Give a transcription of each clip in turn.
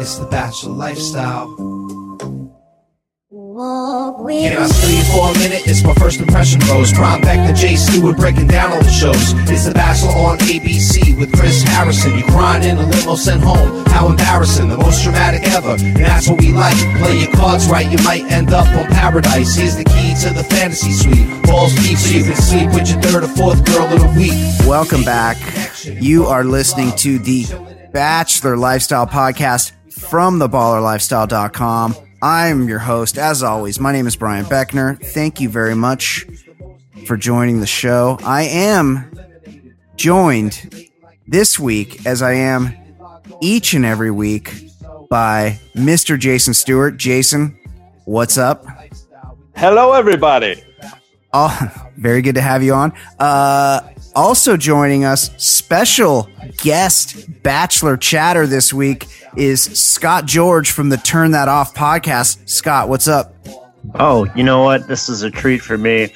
It's the Bachelor lifestyle. Can I steal you for a minute? It's my first impression rose. Prime back to Jay Stewart breaking down all the shows. It's the Bachelor on ABC with Chris Harrison. You crying in a limo sent home. How embarrassing. The most dramatic ever. And that's what we like. Play your cards right, you might end up on paradise. Here's the key to the fantasy suite. Balls deep so you can sleep with your third or fourth girl of the week. Welcome back. You are listening to the Bachelor Lifestyle Podcast from theballerlifestyle.com. I'm your host, as always. My name is Brian Beckner. Thank you very much for joining the show. I am joined this week, as I am each and every week, by Mr. Jason Stewart. Jason, what's up? Hello, everybody. Oh, very good to have you on. Uh, also joining us, special guest bachelor chatter this week is Scott George from the Turn That Off podcast. Scott, what's up? Oh, you know what? This is a treat for me.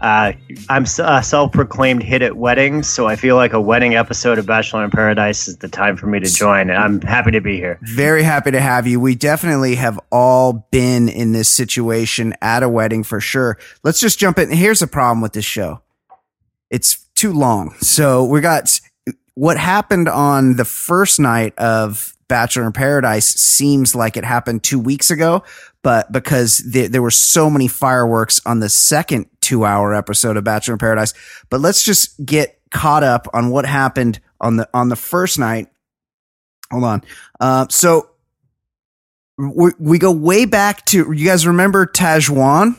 Uh, I'm a self-proclaimed hit at weddings, so I feel like a wedding episode of Bachelor in Paradise is the time for me to join. And I'm happy to be here. Very happy to have you. We definitely have all been in this situation at a wedding for sure. Let's just jump in. Here's the problem with this show. It's too long. So we got what happened on the first night of Bachelor in Paradise seems like it happened two weeks ago, but because there, there were so many fireworks on the second two hour episode of Bachelor in Paradise, but let's just get caught up on what happened on the, on the first night. Hold on. Uh, so we, we go way back to, you guys remember Tahzjuan?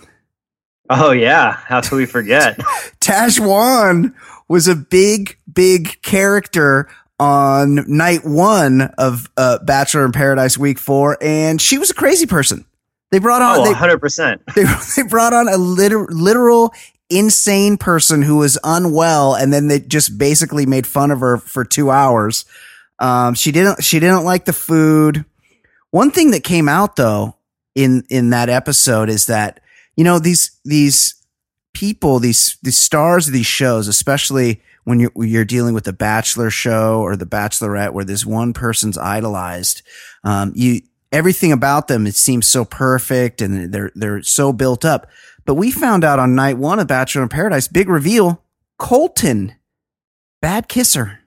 Oh yeah, how could we forget? Tahzjuan was a big, big character on night one of uh, Bachelor in Paradise week four, and she was a crazy person. They brought on Oh, they, 100 percent. they, they brought on a liter- literal insane person who was unwell, and then they just basically made fun of her for two hours. Um, she didn't she didn't like the food. One thing that came out though in in that episode is that you know these these people these these stars of these shows, especially when you're when you're dealing with the Bachelor show or the Bachelorette, where this one person's idolized, um, you everything about them it seems so perfect and they're they're so built up. But we found out on night one of Bachelor in Paradise, big reveal, Colton, bad kisser.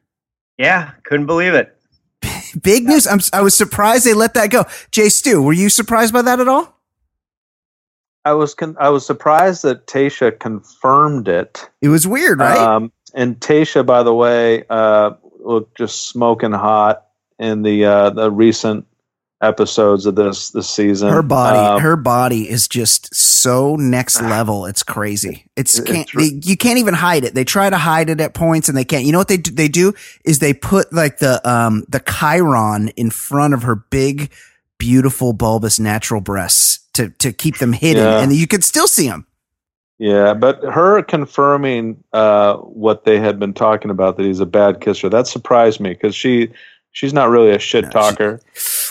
Yeah, couldn't believe it. Big news. I'm, I was surprised they let that go. Jay Stu, were you surprised by that at all? I was con- I was surprised that Tayshia confirmed it. It was weird, right? Um, and Tayshia, by the way, uh, looked just smoking hot in the uh, the recent episodes of this this season. her body, Um, her body is just so next level. It's crazy. It's It's can't they, you can't even hide it. They try to hide it at points and they can't. You know what they do? They do is they put like the um the Chiron in front of her big, beautiful, bulbous natural breasts to to keep them hidden, Yeah. and you could still see them. Yeah, but her confirming uh, what they had been talking about that he's a bad kisser that surprised me because she she's not really a shit No, she- talker.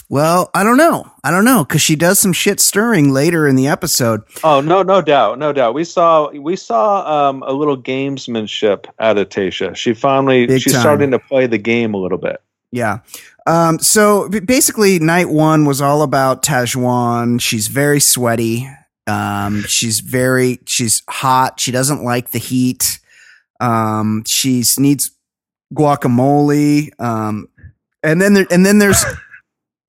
Well, I don't know. I don't know because she does some shit stirring later in the episode. Oh no, no doubt, no doubt. We saw we saw um, a little gamesmanship out of Tayshia. She finally Big she's time. starting to play the game a little bit. Yeah. Um, so basically, night one was all about Tahzjuan. She's very sweaty. Um, she's very, she's hot. She doesn't like the heat. Um, she's needs guacamole. Um, and then there, and then there's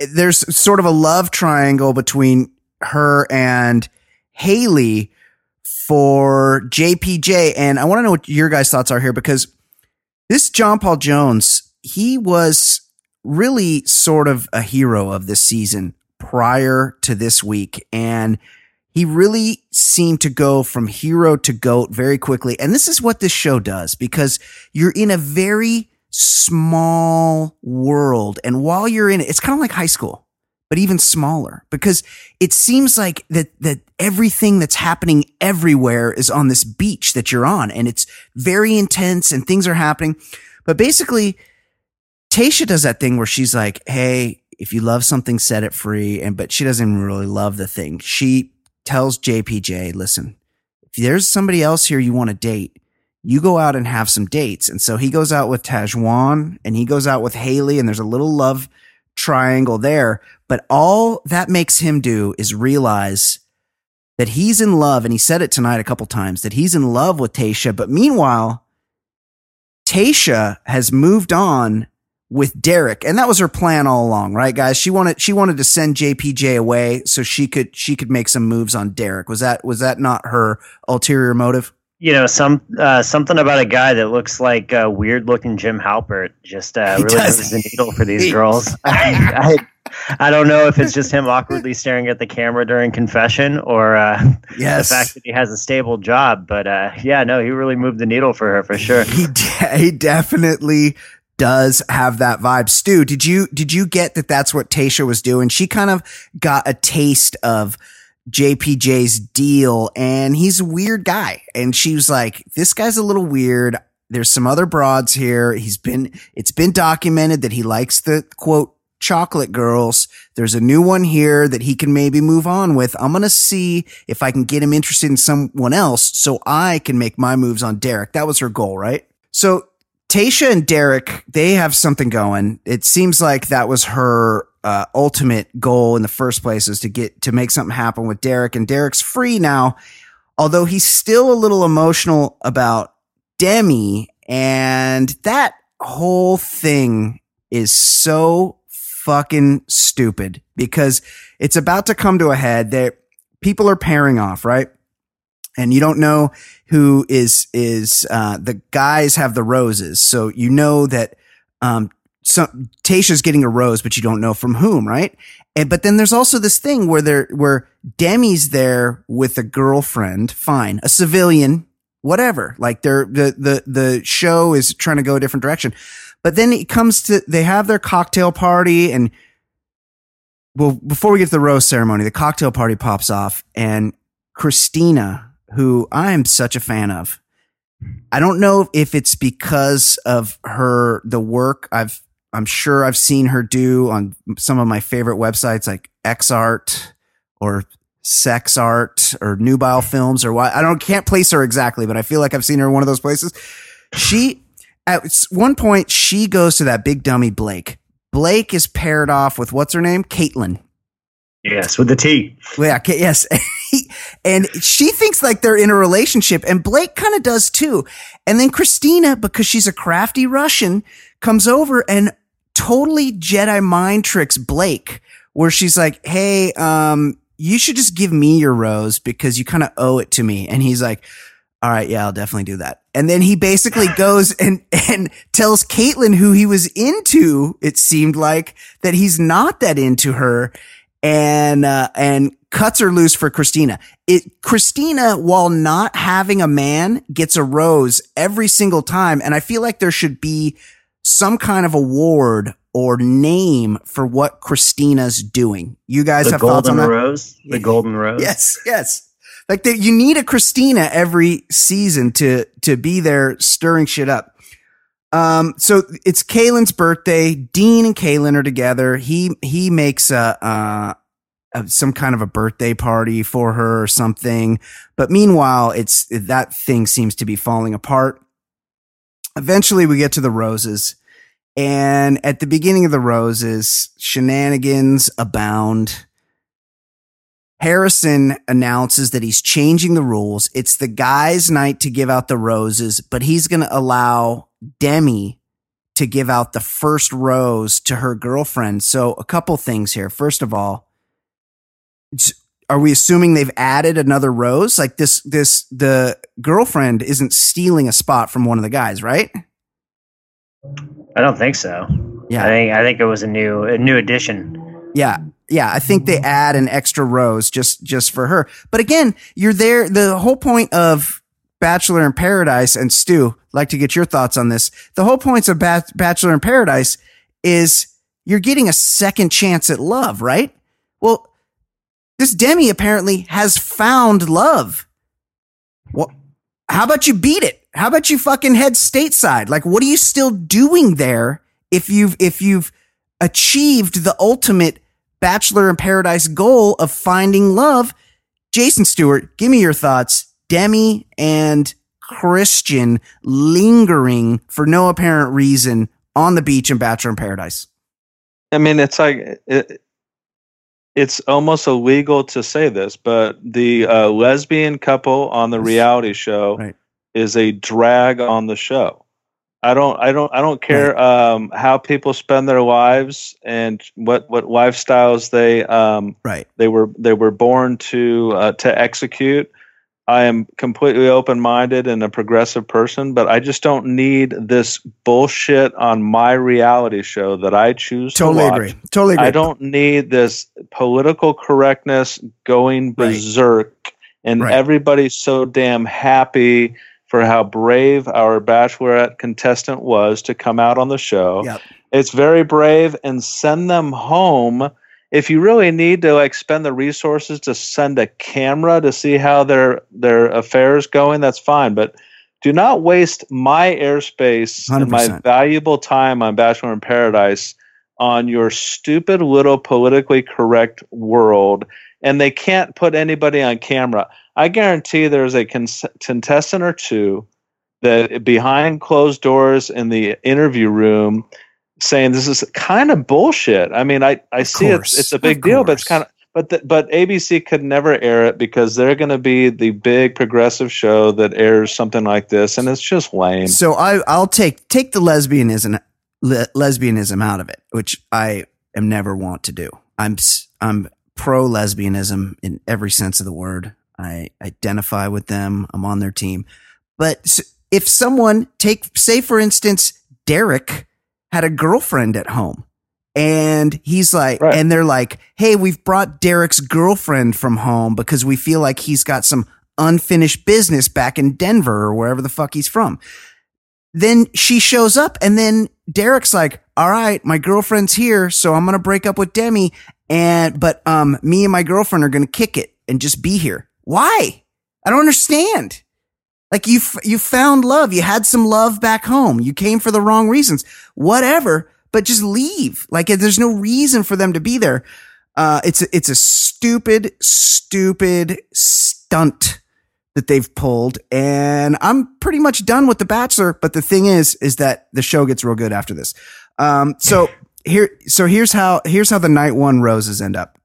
there's sort of a love triangle between her and Haley for JPJ. And I want to know what your guys' thoughts are here because this John Paul Jones, he was really sort of a hero of this season prior to this week. And he really seemed to go from hero to goat very quickly. And this is what this show does because you're in a very small world. And while you're in it, it's kind of like high school, but even smaller because it seems like that, that everything that's happening everywhere is on this beach that you're on and it's very intense and things are happening. But basically, Tayshia does that thing where she's like, Hey, if you love something, set it free. And, but she doesn't really love the thing. She tells JPJ, listen, if there's somebody else here you want to date, you go out and have some dates. And so he goes out with Tahzjuan and he goes out with Haley and there's a little love triangle there. But all that makes him do is realize that he's in love. And he said it tonight a couple times that he's in love with Tayshia. But meanwhile, Tayshia has moved on with Derek. And that was her plan all along, right, guys? She wanted, she wanted to send JPJ away so she could, she could make some moves on Derek. Was that, was that not her ulterior motive? you know some uh, something about a guy that looks like a weird looking Jim Halpert just uh, really moves the needle for these girls. I, I, I don't know if it's just him awkwardly staring at the camera during confession or uh, yes. the fact that he has a stable job. But uh, yeah, no, he really moved the needle for her for sure. He de- he definitely does have that vibe. Stu, did you did you get that? That's what Tayshia was doing. She kind of got a taste of JPJ's deal and he's a weird guy. And she was like, this guy's a little weird. There's some other broads here. He's been, it's been documented that he likes the quote chocolate girls. There's a new one here that he can maybe move on with. I'm going to see if I can get him interested in someone else so I can make my moves on Derek. That was her goal, right? So Tayshia and Derek, they have something going. It seems like that was her uh, ultimate goal in the first place is to get to make something happen with Derek. And Derek's free now, although he's still a little emotional about Demi. And that whole thing is so fucking stupid because it's about to come to a head that people are pairing off, right? And you don't know who is, is, uh, the guys have the roses. So you know that, um, some Tayshia's getting a rose, but you don't know from whom, right? And but then there's also this thing where there where Demi's there with a girlfriend, fine, a civilian, whatever. Like they're the the the show is trying to go a different direction. But then it comes to they have their cocktail party and well, before we get to the rose ceremony, the cocktail party pops off and Kristina, who I am such a fan of, I don't know if it's because of her the work I've I'm sure I've seen her do on some of my favorite websites like X-Art or Sex Art or Nubile Films or what. I don't can't place her exactly, but I feel like I've seen her in one of those places. She at one point she goes to that big dummy Blake. Blake is paired off with what's her name? Caitlin. Yes, with the T. Yeah, yes. and she thinks like they're in a relationship and Blake kind of does too. And then Kristina, because she's a crafty Russian, comes over and totally Jedi mind tricks Blake, where she's like, Hey, um, you should just give me your rose because you kind of owe it to me. And he's like, all right, yeah, I'll definitely do that. And then he basically goes and, and tells Caitlin who he was into, it seemed like that he's not that into her and, uh, and cuts her loose for Kristina. It, Kristina, while not having a man, gets a rose every single time. And I feel like there should be some kind of award or name for what Kristina's doing. You guys the have golden thoughts on that? rose? The golden rose? Yes, yes. Like you need a Kristina every season to to be there stirring shit up. Um, so it's Caelynn's birthday. Dean and Caelynn are together. He he makes a, a, a some kind of a birthday party for her or something. But meanwhile, it's that thing seems to be falling apart eventually we get to the roses. And at the beginning of the roses, shenanigans abound. Harrison announces that he's changing the rules. It's the guy's night to give out the roses, but he's going to allow Demi to give out the first rose to her girlfriend. So a couple things here. First of all, are we assuming they've added another rose? Like this, this, the girlfriend isn't stealing a spot from one of the guys, right? I don't think so. Yeah. I think I think it was a new a new addition. Yeah. Yeah, I think they mm-hmm. add an extra rose just just for her. But again, you're there the whole point of Bachelor in Paradise and Stu, like to get your thoughts on this. The whole points of ba- Bachelor in Paradise is you're getting a second chance at love, right? Well, this Demi apparently has found love. Well, how about you beat it? How about you fucking head stateside? Like, what are you still doing there if you've, if you've achieved the ultimate Bachelor in Paradise goal of finding love? Jason Stewart, give me your thoughts. Demi and Kristian lingering for no apparent reason on the beach in Bachelor in Paradise. I mean, it's like it, it's almost illegal to say this, but the uh, lesbian couple on the reality show Right. is a drag on the show. I don't, I don't, I don't care um, how people spend their lives and what what lifestyles they um, Right. they were they were born to uh, to execute. I am completely open minded and a progressive person, but I just don't need this bullshit on my reality show that I choose Totally to watch. agree. Totally agree. I don't need this political correctness going Right. berserk and Right. everybody's so damn happy for how brave our bachelorette contestant was to come out on the show. Yep. It's very brave and send them home. If you really need to like spend the resources to send a camera to see how their their affairs going, that's fine. But do not waste my airspace and my valuable time on Bachelor in Paradise on your stupid little politically correct world. And they can't put anybody on camera. I guarantee there's a cons- contestant or two that behind closed doors in the interview room saying this is kind of bullshit. I mean, I, I see course, it's, it's a big deal, but it's kind of but the, but ABC could never air it because they're going to be the big progressive show that airs something like this, and it's just lame. So I I'll take take the lesbianism le- lesbianism out of it, which I am never want to do. I'm I'm pro lesbianism in every sense of the word. I identify with them. I'm on their team. But if someone take say for instance Derek had a girlfriend at home and he's like Right. and they're like, "Hey, we've brought Derek's girlfriend from home because we feel like he's got some unfinished business back in Denver or wherever the fuck he's from." then she shows up and then Derek's like, all right, my girlfriend's here. So I'm going to break up with Demi. And, but, um, me and my girlfriend are going to kick it and just be here. Why? I don't understand. Like you, f- you found love. You had some love back home. You came for the wrong reasons, whatever, but just leave. Like there's no reason for them to be there. Uh, it's, a, it's a stupid, stupid stunt that they've pulled and I'm pretty much done with The Bachelor. But the thing is, is that the show gets real good after this. Um, so here, so here's how, here's how the night one roses end up.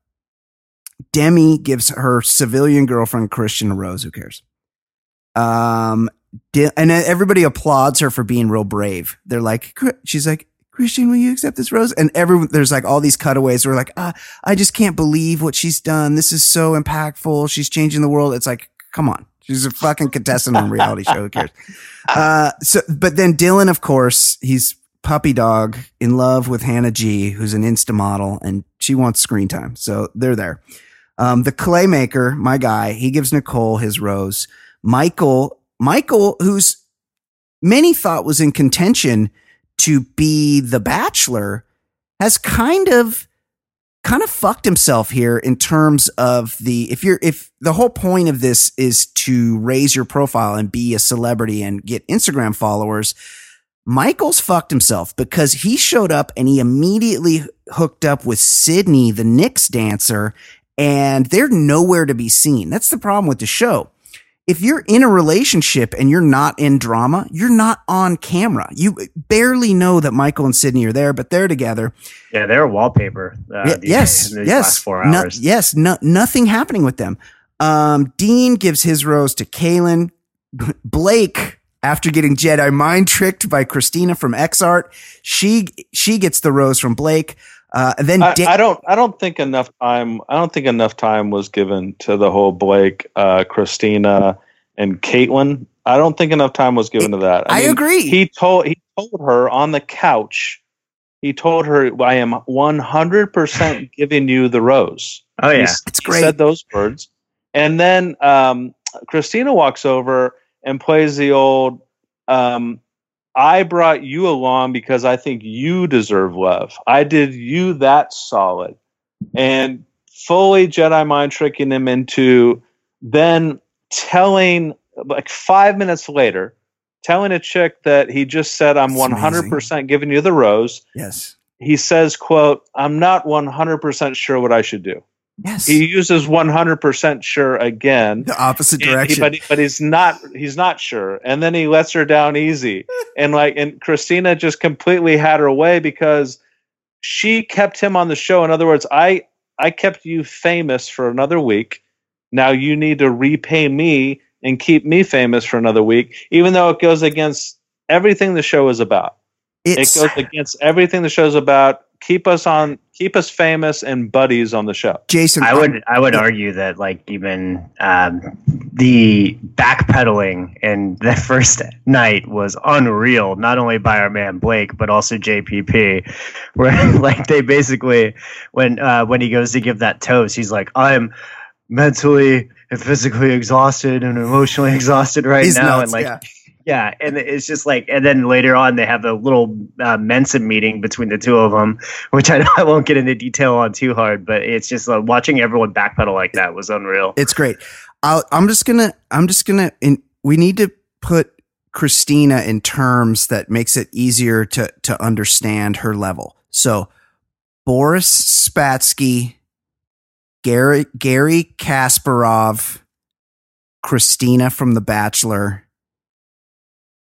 Demi gives her civilian girlfriend Kristian a rose. Who cares? Um, and everybody applauds her for being real brave. They're like, she's like, Kristian, will you accept this rose? And everyone, there's like all these cutaways where like, ah, I just can't believe what she's done. This is so impactful. She's changing the world. It's like, come on. She's a fucking contestant on reality show. Who cares? Uh, so, but then Dylan, of course, he's puppy dog in love with Hannah G, who's an Insta model and she wants screen time. So they're there. Um, the claymaker, my guy, he gives Nicole his rose. Michael, Michael, who's many thought was in contention to be the bachelor, has kind of kind of fucked himself here in terms of the if you're if the whole point of this is to raise your profile and be a celebrity and get Instagram followers, Michael's fucked himself because he showed up and he immediately hooked up with Sydney, the Knicks dancer, and they're nowhere to be seen. That's the problem with the show. If you're in a relationship and you're not in drama, you're not on camera. You barely know that Michael and Sydney are there, but they're together. Yeah, they're wallpaper. Uh, Yeah, these- yes, these yes, last four No- hours. yes, no, nothing happening with them. Um, Dean gives his rose to Caelynn. Blake, after getting Jedi mind tricked by Kristina from X Art. She she gets the rose from Blake. Uh, and then I, Da- I don't. I don't think enough time. I don't think enough time was given to the whole Blake, uh, Kristina, and Caitlin. I don't think enough time was given to that. I agree. He told he told her on the couch. He told her, "I am one hundred percent giving you the rose." Oh yeah. s- It's he great. said those words, and then um, Kristina walks over and plays the old. Um, I brought you along because I think you deserve love. I did you that solid, and fully Jedi mind tricking him into then telling like five minutes later, telling a chick that he just said, "I'm one hundred percent giving you the rose." yes, He says, "quote I'm not one hundred percent sure what I should do." Yes, He uses 100% sure again. the opposite And he- direction. but, but he's not he's not sure. And then he lets her down easy. And like and kristina just completely had her way because she kept him on the show. In other words i i kept you famous for another week. Now you need to repay me and keep me famous for another week even though it goes against everything the show is about. It's it goes against everything the show's about keep us on keep us famous and buddies on the show Jason. I would I would argue that like even um, the backpedaling in the first night was unreal, not only by our man Blake but also JPP, where like they basically when uh, when he goes to give that toast, he's like, I'm mentally and physically exhausted and emotionally exhausted right He's now, nuts, and like yeah. Yeah, and it's just like, and then later on they have a little uh, Mensa meeting between the two of them, which I, I won't get into detail on too hard, but it's just uh, watching everyone backpedal like that was unreal. It's great. I'll, I'm just gonna. I'm just gonna. In, we need to put Kristina in terms that makes it easier to to understand her level. So, Boris Spassky, Gary Gary Kasparov, Kristina from The Bachelor.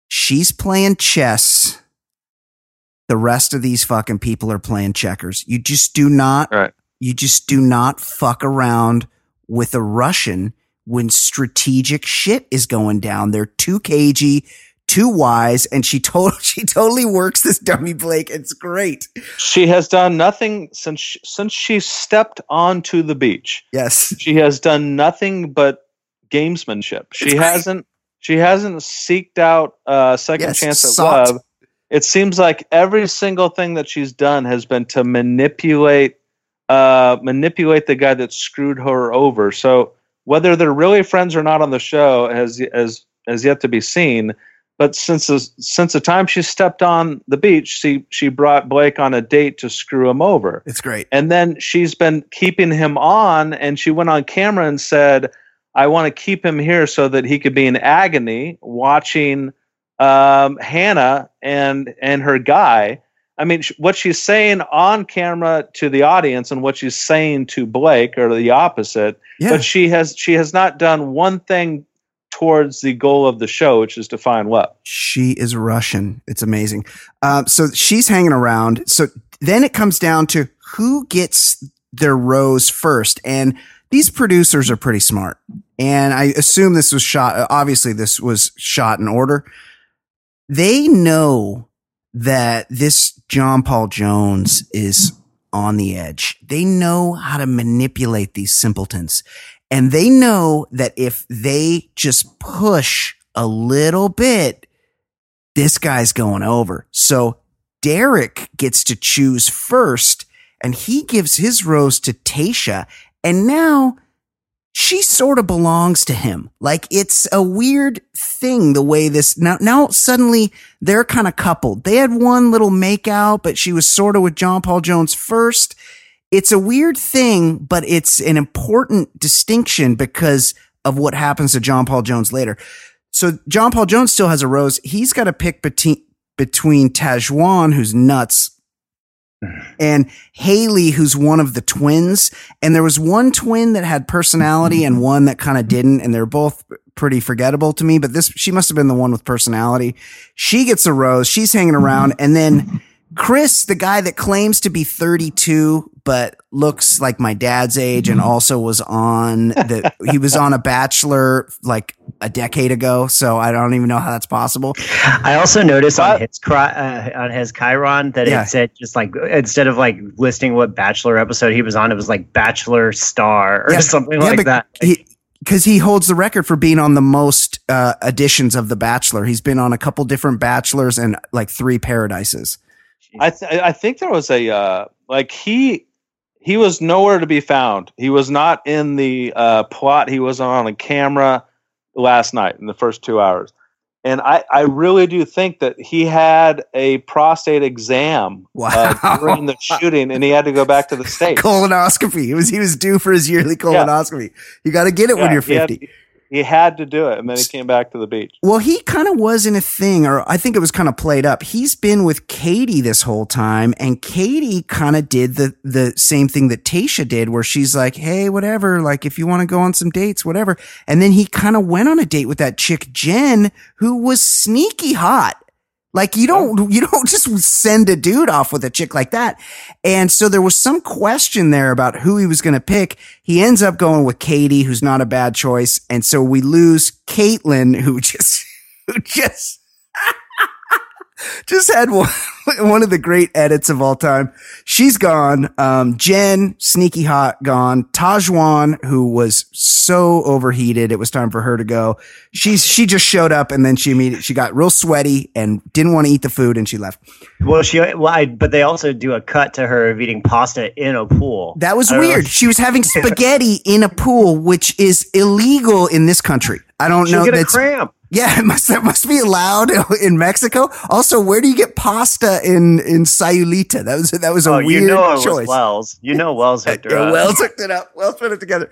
She's playing chess. The rest of these fucking people are playing checkers. You just do not Right. you just do not fuck around with a Russian when strategic shit is going down. They're too cagey, too wise, and she told she totally works this dummy Blake. It's great. She has done nothing since she, since she stepped onto the beach. Yes. She has done nothing but gamesmanship. She hasn't she hasn't seeked out a second Yes, chance at sought. love. It seems like every single thing that she's done has been to manipulate uh, manipulate the guy that screwed her over. So whether they're really friends or not on the show has has has yet to be seen. But since the, since the time she stepped on the beach, she she brought Blake on a date to screw him over. It's great. And then she's been keeping him on, and she went on camera and said, I want to keep him here so that he could be in agony watching um, Hannah and and her guy. I mean, sh- what she's saying on camera to the audience and what she's saying to Blake are the opposite. Yeah. But she has she has not done one thing towards the goal of the show, which is to find love. She is Russian. It's amazing. Um, so she's hanging around. So then it comes down to who gets their rose first. And these producers are pretty smart. And I assume this was shot. Obviously, this was shot in order. They know that this John Paul Jones is on the edge. They know how to manipulate these simpletons. And they know that if they just push a little bit, this guy's going over. So Derek gets to choose first and he gives his rose to Tayshia. And now she sort of belongs to him. Like it's a weird thing the way this now, now suddenly they're kind of coupled. They had one little make out, but she was sort of with John Paul Jones first. It's a weird thing, but it's an important distinction because of what happens to John Paul Jones later. So John Paul Jones still has a rose. He's got to pick between between Tahzjuan, who's nuts, and Haley, who's one of the twins. And there was one twin that had personality and one that kind of didn't, and they're both pretty forgettable to me. But this, she must have been the one with personality. She gets a rose. She's hanging mm-hmm. around, and then Chris, the guy that claims to be 32 but looks like my dad's age and mm-hmm. also was on the he was on a bachelor like a decade ago. So I don't even know how that's possible. I also noticed on his uh, on his Chiron that Yeah. it said just like instead of like listing what Bachelor episode he was on, it was like Bachelor Star or Yeah, something yeah, like but that. He, because he holds the record for being on the most uh, editions of The Bachelor. He's been on a couple different Bachelors and like three Paradises. I th- I think there was a uh, like he he was nowhere to be found. He was not in the uh, plot. He wasn't on a camera last night in the first two hours. And I, I really do think that he had a prostate exam Wow. uh, during the shooting, and he had to go back to the states. Colonoscopy. He was he was due for his yearly colonoscopy. You got to get it when you're 50. He had to do it, and then he came back to the beach. Well, he kind of was in a thing, or I think it was kind of played up. He's been with Katie this whole time, and Katie kind of did the the same thing that Tayshia did, where she's like, "Hey, whatever, like if you want to go on some dates, whatever." And then he kind of went on a date with that chick Jen, who was sneaky hot. Like you don't you don't just send a dude off with a chick like that. And so there was some question there about who he was going to pick. He ends up going with Katie, who's not a bad choice. And so we lose Caitlin, who just who just just had one, one of the great edits of all time. She's gone. Um, Jen, sneaky hot, gone. Tahzjuan, who was so overheated, it was time for her to go. She's she just showed up and then she immediately she got real sweaty and didn't want to eat the food and she left. Well, she well, I, but they also do a cut to her of eating pasta in a pool. That was know weird. She was having spaghetti in a pool, which is illegal in this country. I don't She'll know. get a cramp. Yeah, it must that must be allowed in Mexico. Also, where do you get pasta in in Sayulita? That was that was a Oh, weird you know it choice. was Wells. You know Wells hooked her Yeah, up. Wells hooked it up. Wells put it together.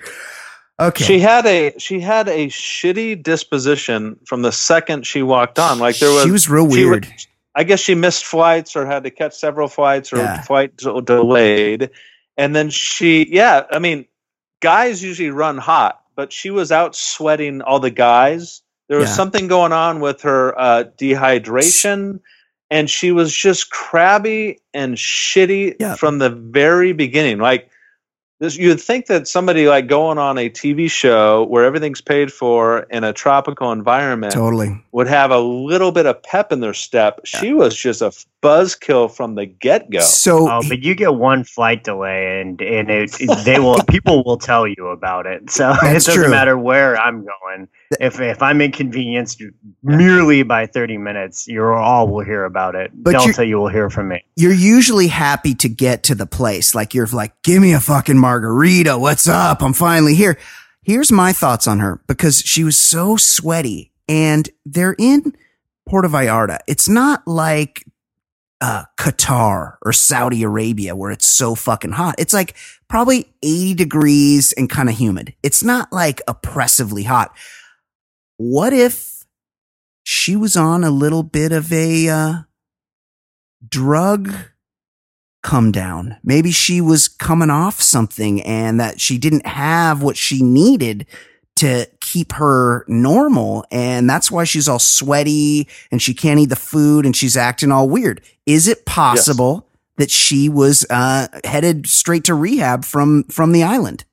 Okay. She had a she had a shitty disposition from the second she walked on. Like there was she was real weird. was- I guess she missed flights or had to catch several flights or Yeah. flight delayed. And then she, yeah, I mean, guys usually run hot, but she was out sweating all the guys. There was Yeah. something going on with her uh, dehydration, and she was just crabby and shitty Yeah. from the very beginning. Like this, you'd think that somebody like going on a TV show where everything's paid for in a tropical environment totally. would have a little bit of pep in their step. She was just a buzzkill from the get go. So Oh, but you get one flight delay, and and it, they will people will tell you about it. So it doesn't true. matter where I'm going. If if I'm inconvenienced merely by 30 minutes, you all will hear about it. But you're- Delta, you will hear from me. you're usually happy to get to the place. Like you're like, give me a fucking margarita. What's up? I'm finally here. Here's my thoughts on her because she was so sweaty and they're in Puerto Vallarta. It's not like uh, Qatar or Saudi Arabia where it's so fucking hot. It's like probably 80 degrees and kind of humid. It's not like oppressively hot. What if she was on a little bit of a, uh, drug come down. Maybe she was coming off something and that she didn't have what she needed to keep her normal. And that's why she's all sweaty and she can't eat the food and she's acting all weird. Is it possible that she was, uh, headed straight to rehab from, from the island?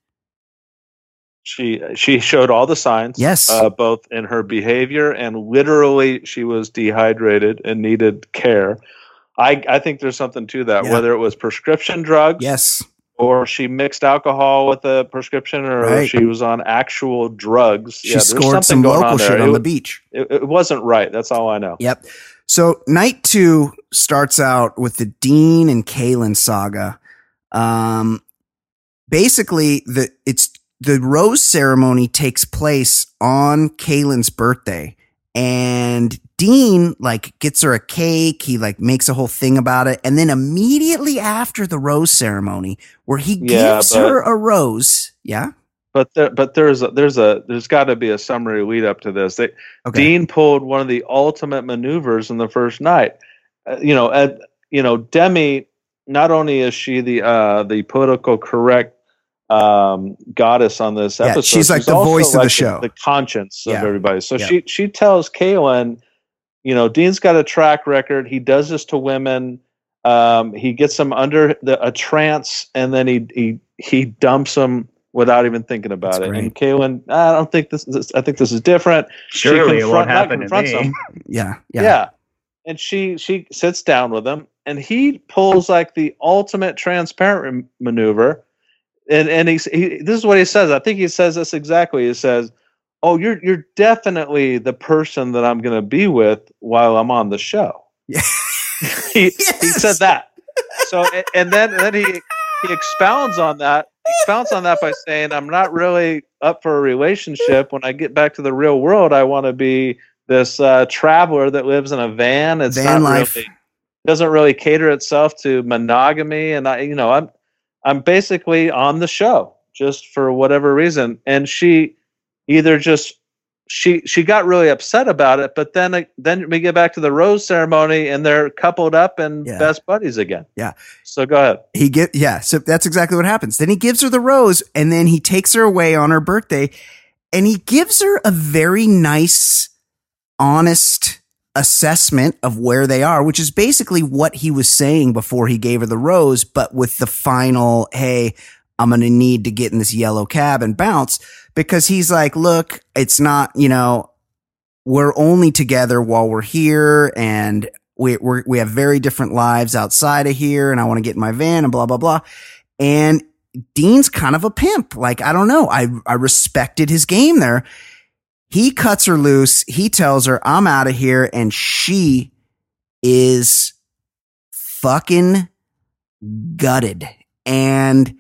She she showed all the signs. Yes. uh, both in her behavior and literally, she was dehydrated and needed care. I I think there's something to that. Yeah. Whether it was prescription drugs, Yes. Or she mixed alcohol with a prescription, or Right. she was on actual drugs. She yeah, scored some local on there. shit on it, the beach. It, it wasn't right. That's all I know. Yep. So night two starts out with the Dean and Caelynn saga. Um, basically the, it's the rose ceremony takes place on Caelynn's birthday and Dean like gets her a cake. He like makes a whole thing about it. And then immediately after the rose ceremony where he Yeah, gives but- her a rose. Yeah. But there, but there's a, there's a there's got to be a summary lead up to this. They, Okay. Dean pulled one of the ultimate maneuvers in the first night. Uh, you know, Ed, you know, Demi. Not only is she the uh, the political correct um, goddess on this Yeah, episode, she's like the also voice of the show. the, conscience Yeah. of everybody. So Yeah. she she tells Caelynn, you know, Dean's got a track record. He does this to women. Um, he gets them under the, a trance, and then he he he dumps them without even thinking about That's it. great. And Caelynn, I don't think this, this. I think this is different. She Surely it confront- won't happen to me. him. Yeah, Yeah. yeah, And she she sits down with him, and he pulls like the ultimate transparent maneuver. And and he's, he this is what he says. I think he says this exactly. He says, "Oh, you're you're definitely the person that I'm going to be with while I'm on the show." Yeah. he he said that. So and then and then he he expounds on that. He expounds on that by saying, "I'm not really up for a relationship. When I get back to the real world, I want to be this uh, traveler that lives in a van. It's Van not life. really doesn't really cater itself to monogamy. And I, you know, I'm I'm basically on the show just for whatever reason. And she either just she she got really upset about it, but then uh, then we get back to the rose ceremony and they're coupled up and Yeah. best buddies again. Yeah. So go ahead. he get yeah. So that's exactly what happens. Then he gives her the rose, and then he takes her away on her birthday, and he gives her a very nice, honest assessment of where they are, which is basically what he was saying before he gave her the rose, but with the final, hey, I'm going to need to get in this yellow cab and bounce because he's like, look, it's not, you know, we're only together while we're here and we, we're, we have very different lives outside of here and I want to get in my van and blah, blah, blah. And Dean's kind of a pimp. Like, I don't know. I, I respected his game there. He cuts her loose. He tells her, I'm out of here. And she is fucking gutted. And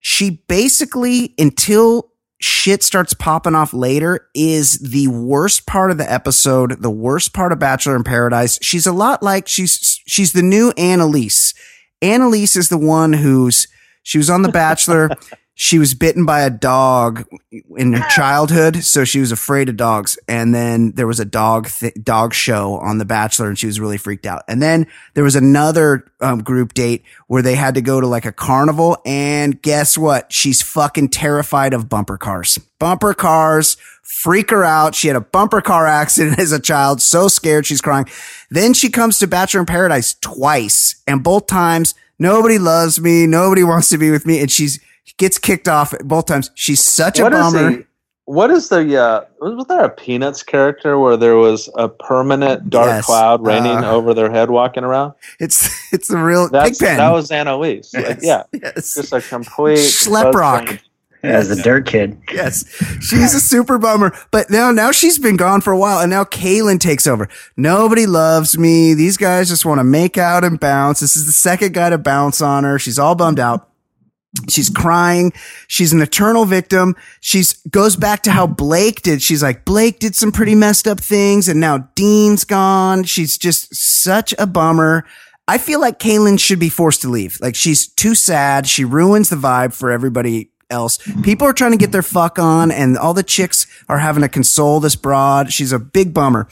she basically, until shit starts popping off later, is the worst part of the episode, the worst part of Bachelor in Paradise. She's a lot like she's, she's the new Annaliese. Annaliese is the one who's, she was on The Bachelor. she was bitten by a dog in her childhood, so she was afraid of dogs. And then there was a dog th- dog show on The Bachelor, and she was really freaked out. And then there was another um, group date where they had to go to like a carnival, and guess what? She's fucking terrified of bumper cars. Bumper cars freak her out. She had a bumper car accident as a child, so scared she's crying. Then she comes to Bachelor in Paradise twice, and both times nobody loves me, nobody wants to be with me, and she's gets kicked off both times. She's such a What is bummer. the what is the uh was was there a Peanuts character where there was a permanent dark Yes, cloud raining uh, over their head walking around? It's it's the real That's pig pen. that was Annaliese. Like, Yes, yeah. yes, Just a complete Schleprock. buzzkill. As the dirt kid. yes. She's a super bummer. But now now she's been gone for a while, and now Caelynn takes over. Nobody loves me. These guys just want to make out and bounce. This is the second guy to bounce on her. She's all bummed out. She's crying. She's an eternal victim. She's goes back to how Blake did. She's like, Blake did some pretty messed up things and now Dean's gone. She's just such a bummer. I feel like Caelynn should be forced to leave. Like she's too sad. She ruins the vibe for everybody else. People are trying to get their fuck on and all the chicks are having to console this broad. She's a big bummer.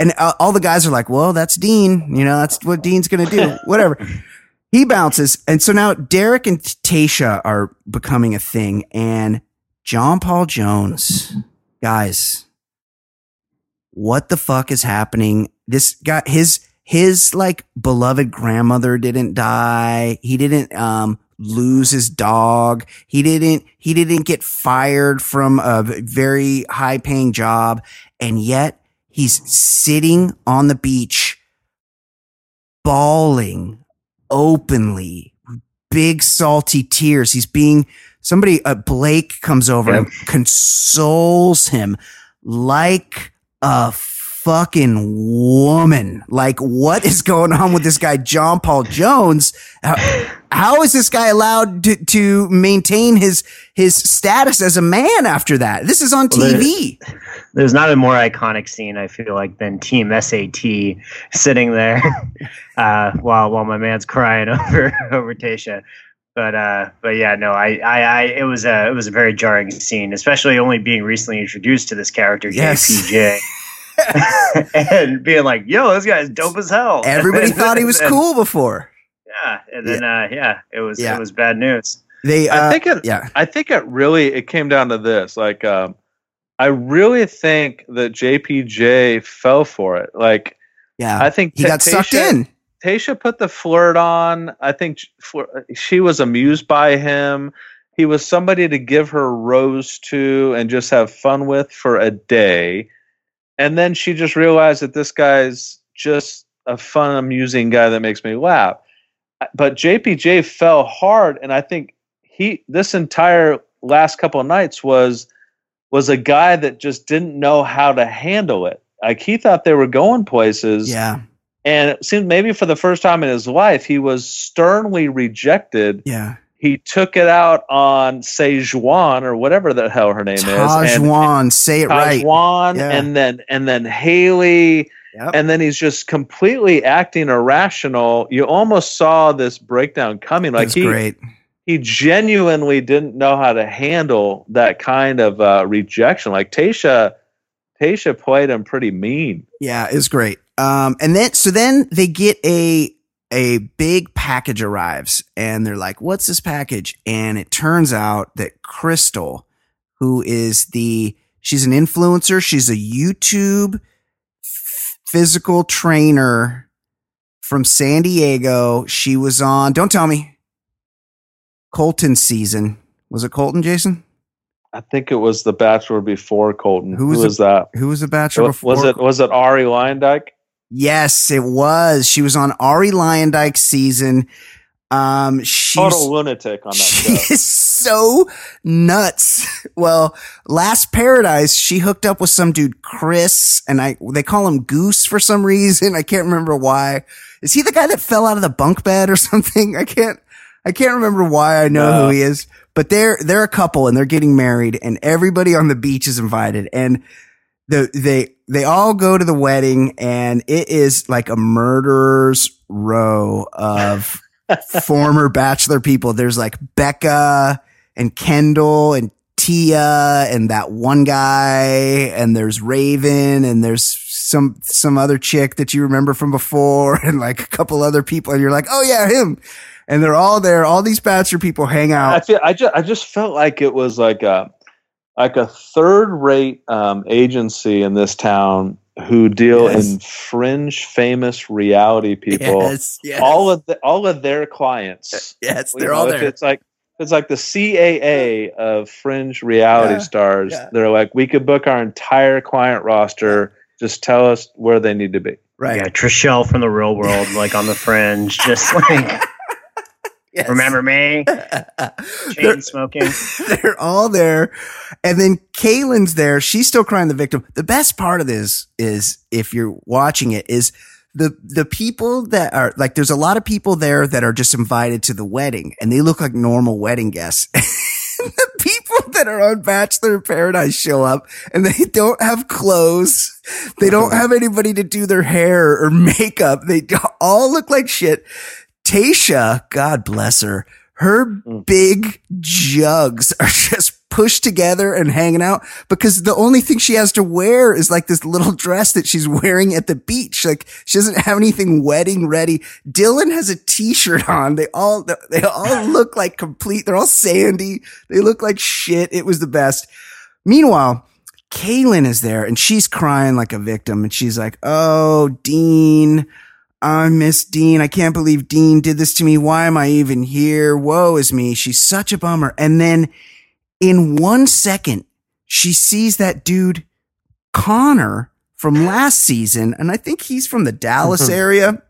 And uh, all the guys are like, well, that's Dean. You know, that's what Dean's going to do. Whatever. He bounces. And so now Derek and Tayshia are becoming a thing. And John Paul Jones, guys, what the fuck is happening? This guy, his, his like beloved grandmother didn't die. He didn't, um, lose his dog. He didn't, he didn't get fired from a very high paying job. And yet he's sitting on the beach, bawling openly, big salty tears. He's being somebody, uh, Blake comes over and consoles him like a fucking woman. Like, what is going on with this guy, John Paul Jones? How, how is this guy allowed to, to maintain his his status as a man after that? This is on Well, TV. There's not a more iconic scene I feel like than Team SAT sitting there uh, while while my man's crying over over Tayshia. But uh, but yeah, no, I, I, I it was a it was a very jarring scene, especially only being recently introduced to this character Yes. JPJ. and being like, "Yo, this guy's dope as hell." Everybody thought he was And- cool before. Yeah, and then uh, yeah, it was Yeah. it was bad news. They, uh, I think it yeah, I think it really it came down to this. Like um I really think that JPJ fell for it. Like yeah. I think he Ta- got sucked Tayshia- in. Tayshia put the flirt on. I think sh- flir- she was amused by him. he was somebody to give her rose to and just have fun with for a day. And then she just realized that this guy's just a fun, amusing guy that makes me laugh. But JPJ fell hard, and I think he this entire last couple of nights was was a guy that just didn't know how to handle it. Like he thought they were going places. Yeah. And it seemed maybe for the first time in his life, he was sternly rejected. Yeah. He took it out on Sejuan or whatever the hell her name is. Tahzjuan, say it right. Tahzjuan, Yeah. and then and then Haley, Yep. and then he's just completely acting irrational. You almost saw this breakdown coming. Like That's he great. he genuinely didn't know how to handle that kind of uh, rejection. Like Tayshia, Tayshia played him pretty mean. Yeah, it's great. Um, and then so then they get a a big package arrives, and they're like, "What's this package?" And it turns out that Krystal, who is the she's an influencer, she's a YouTube physical trainer from San Diego. She was on. Don't tell me. Colton season was it Colton? Jason, I think it was the Bachelor before Colton. Who Who was was, the- that? who was the Bachelor Was, before? was it was it Arie Luyendyk? Yes, it was. She was on Arie Luyendyk's season. Um, she's, Total lunatic on that she show. is so nuts. Well, Last Paradise, she hooked up with some dude, Chris, and I, they call him Goose for some reason. I can't remember why. Is he the guy that fell out of the bunk bed or something? I can't, I can't remember why I know No. who he is, but they're, they're a couple and they're getting married and everybody on the beach is invited and the, they, they all go to the wedding and it is like a murderer's row of former bachelor people. There's like Becca and Kendall and Tia and that one guy and there's Raven and there's some some other chick that you remember from before and like a couple other people and you're like, "Oh yeah, him." And they're all there. All these bachelor people hang out. I feel I just I just felt like it was like a like a third rate um, agency in this town who deal Yes. in fringe famous reality people. Yes, yes. All of the, all of their clients. yes, they're know, all there. It's like it's like the CAA of fringe reality Yeah, stars. yeah. They're like, we could book our entire client roster. Just tell us where they need to be. Right. Yeah, Trishelle from the real world, like on the fringe, just like Yes. remember me, chain smoking. they're all there. And then Caelynn's there. She's still crying the victim. The best part of this is if you're watching it is the, the people that are like, there's a lot of people there that are just invited to the wedding and they look like normal wedding guests. the people that are on Bachelor in Paradise show up and they don't have clothes. They don't have anybody to do their hair or makeup. They all look like shit. Tayshia, God bless her, her mm. big jugs are just pushed together and hanging out because the only thing she has to wear is like this little dress that she's wearing at the beach. Like she doesn't have anything wedding ready. Dylan has a t-shirt on. They all, they all look like complete. They're all sandy. They look like shit. It was the best. Meanwhile, Caelynn is there and she's crying like a victim and she's like, Oh, Dean, I miss Dean. I can't believe Dean did this to me. Why am I even here? Woe is me. She's such a bummer. And then in one second, she sees that dude, Connor from last season. And I think he's from the Dallas mm-hmm. area.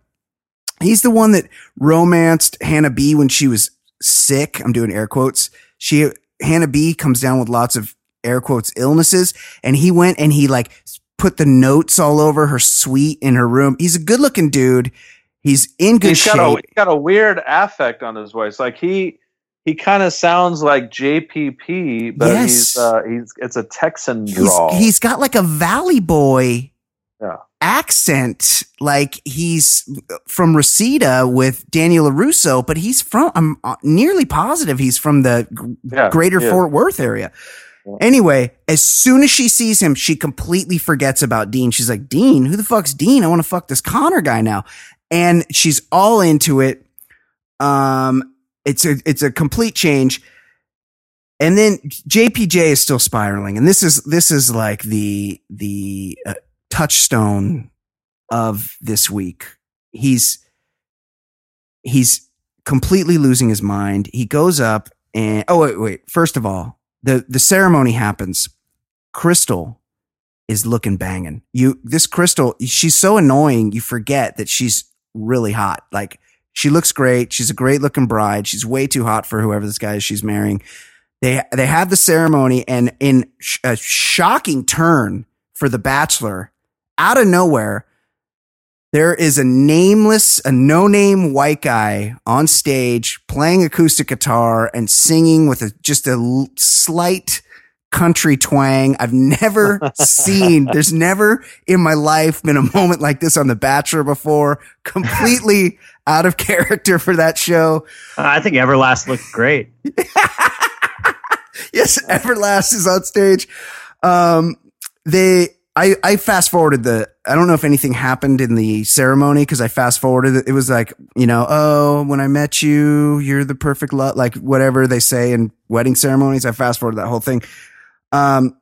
He's the one that romanced Hannah B when she was sick. I'm doing air quotes. She, Hannah B comes down with lots of air quotes illnesses. And he went and he like put the notes all over her suite in her room. He's a good looking dude. He's in good He's shape. got a he's got a weird affect on his voice. Like he he kind of sounds like JPP, but Yes. he's uh, he's it's a Texan he's, drawl. he's got like a Valley Boy Yeah. accent, like he's from Reseda with Daniel LaRusso, but he's from, I'm uh, nearly positive he's from the Yeah, greater. Fort Worth area. Anyway, as soon as she sees him, she completely forgets about Dean. She's like, Dean, who the fuck's Dean? I want to fuck this Connor guy now. And she's all into it. Um, it's a, it's a complete change. And then JPJ is still spiraling. And this is, this is like the, the uh, touchstone of this week. He's, he's completely losing his mind. He goes up and oh wait, wait. First of all, the the ceremony happens. Krystal is looking banging. You this Krystal, she's so annoying. You forget that she's really hot. Like she looks great. She's a great looking bride. She's way too hot for whoever this guy is she's marrying. They they have the ceremony, and in a shocking turn for the bachelor, out of nowhere, there is a nameless, a no name white guy on stage playing acoustic guitar and singing with a, just a slight country twang. I've never seen, there's never in my life been a moment like this on The Bachelor before. Completely out of character for that show. Uh, I think Everlast looked great. yes, Everlast is on stage. Um, they, I, I fast forwarded the, I don't know if anything happened in the ceremony because I fast forwarded it. It was like, you know, oh, when I met you, you're the perfect love, like whatever they say in wedding ceremonies. I fast forwarded that whole thing. Um,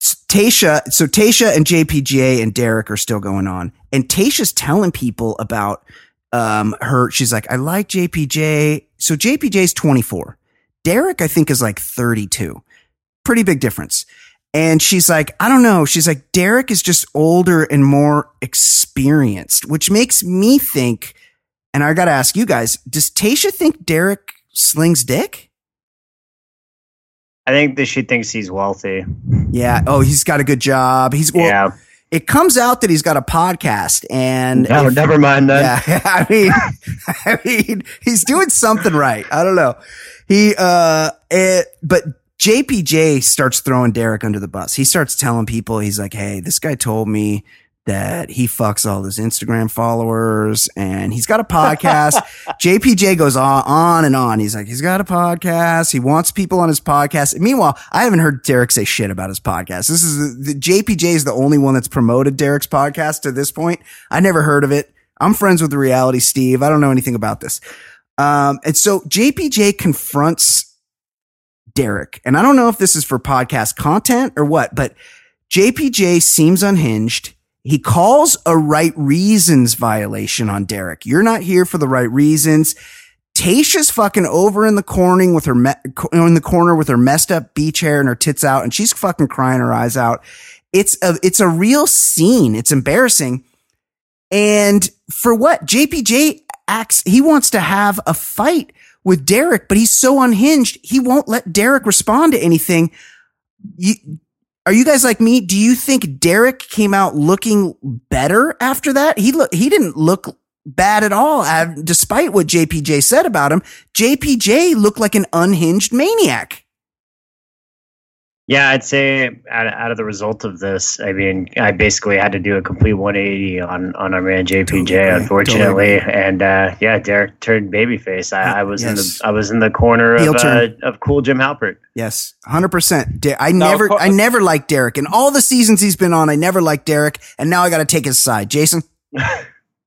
Tayshia, so Tayshia and JPJ and Derek are still going on, and Tayshia's telling people about um her. She's like, I like JPJ. So JPJ's 24. Derek, I think, is like 32. Pretty big difference. And she's like, I don't know. She's like, Derek is just older and more experienced, which makes me think, and I got to ask you guys, does Tayshia think Derek slings dick? I think that she thinks he's wealthy. Yeah. Oh, he's got a good job. He's, well, yeah. it comes out that he's got a podcast and No, if- never mind that. Yeah, I mean, I mean, he's doing something right. I don't know. He, uh, it, but JPJ starts throwing Derek under the bus. He starts telling people, he's like, Hey, this guy told me that he fucks all his Instagram followers and he's got a podcast. JPJ goes on, on and on. He's like, he's got a podcast. He wants people on his podcast. Meanwhile, I haven't heard Derek say shit about his podcast. This is the, the JPJ is the only one that's promoted Derek's podcast to this point. I never heard of it. I'm friends with the reality Steve. I don't know anything about this. Um, and so JPJ confronts Derek, and I don't know if this is for podcast content or what, but JPJ seems unhinged. He calls a right reasons violation on Derek. You're not here for the right reasons. Tayshia's fucking over in the corner with her me- in the corner with her messed up beach hair and her tits out, and she's fucking crying her eyes out. It's a it's a real scene. It's embarrassing. And for what? JPJ acts, he wants to have a fight with Derek, but he's so unhinged, he won't let Derek respond to anything. You, are you guys like me? Do you think Derek came out looking better after that? He look, he didn't look bad at all, uh, despite what JPJ said about him. JPJ looked like an unhinged maniac. Yeah, I'd say out, out of the result of this, I mean, I basically had to do a complete 180 on, on our man JPJ, Totally unfortunately, Totally and uh, yeah, Derek turned babyface. I, I was Yes. in the I was in the corner Heel of uh, of cool Jim Halpert. Yes, hundred percent. I never, of course- I never liked Derek. In all the seasons he's been on, I never liked Derek, and now I got to take his side. Jason,